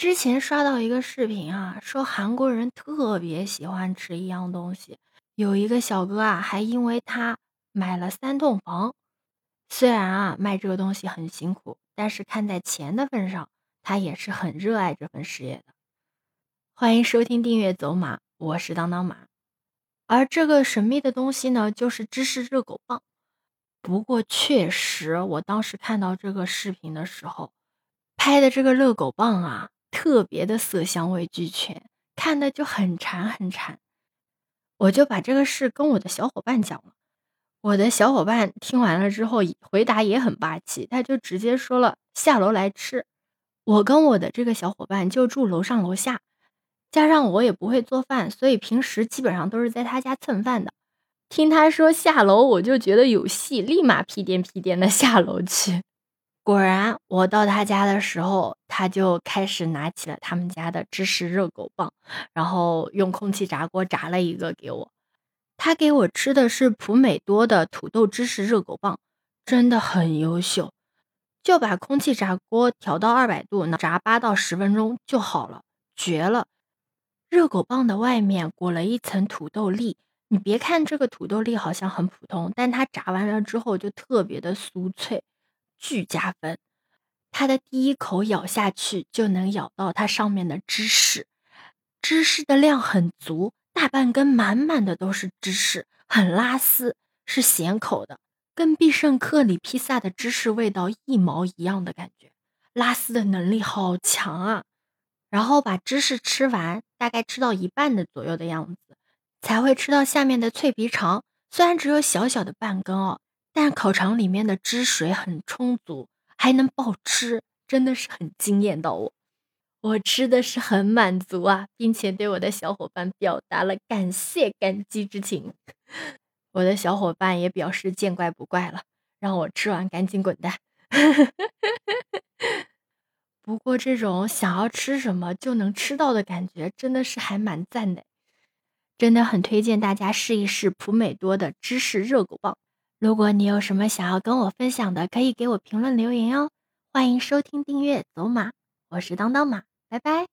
之前刷到一个视频啊，说韩国人特别喜欢吃一样东西，有一个小哥啊，还因为他买了三栋房。虽然啊卖这个东西很辛苦，但是看在钱的份上，他也是很热爱这份事业的。欢迎收听订阅走马，我是当当马。而这个神秘的东西呢，就是芝士热狗棒。不过确实，我当时看到这个视频的时候，拍的这个热狗棒啊，特别的色香味俱全，看的就很馋很馋。我就把这个事跟我的小伙伴讲了。我的小伙伴听完了之后，回答也很霸气，他就直接说了下楼来吃。我跟我的这个小伙伴就住楼上楼下，加上我也不会做饭，所以平时基本上都是在他家蹭饭的。听他说下楼，我就觉得有戏，立马屁颠屁颠的下楼去。果然，我到他家的时候，他就开始拿起了他们家的芝士热狗棒，然后用空气炸锅炸了一个给我。他给我吃的是普美多的土豆芝士热狗棒，真的很优秀。就把空气炸锅调到二百度，炸八到十分钟就好了，绝了！热狗棒的外面裹了一层土豆粒，你别看这个土豆粒好像很普通，但它炸完了之后就特别的酥脆，巨加分。它的第一口咬下去就能咬到它上面的芝士，芝士的量很足。大半根满满的都是芝士，很拉丝，是咸口的，跟必胜客里披萨的芝士味道一毛一样的感觉，拉丝的能力好强啊！然后把芝士吃完，大概吃到一半的左右的样子，才会吃到下面的脆皮肠。虽然只有小小的半根哦，但烤肠里面的汁水很充足，还能爆汁，真的是很惊艳到我。我吃的是很满足啊，并且对我的小伙伴表达了感谢感激之情。我的小伙伴也表示见怪不怪了，让我吃完赶紧滚蛋。不过这种想要吃什么就能吃到的感觉，真的是还蛮赞的，真的很推荐大家试一试普美多的芝士热狗棒。如果你有什么想要跟我分享的，可以给我评论留言哦。欢迎收听订阅走马，我是当当马。拜拜。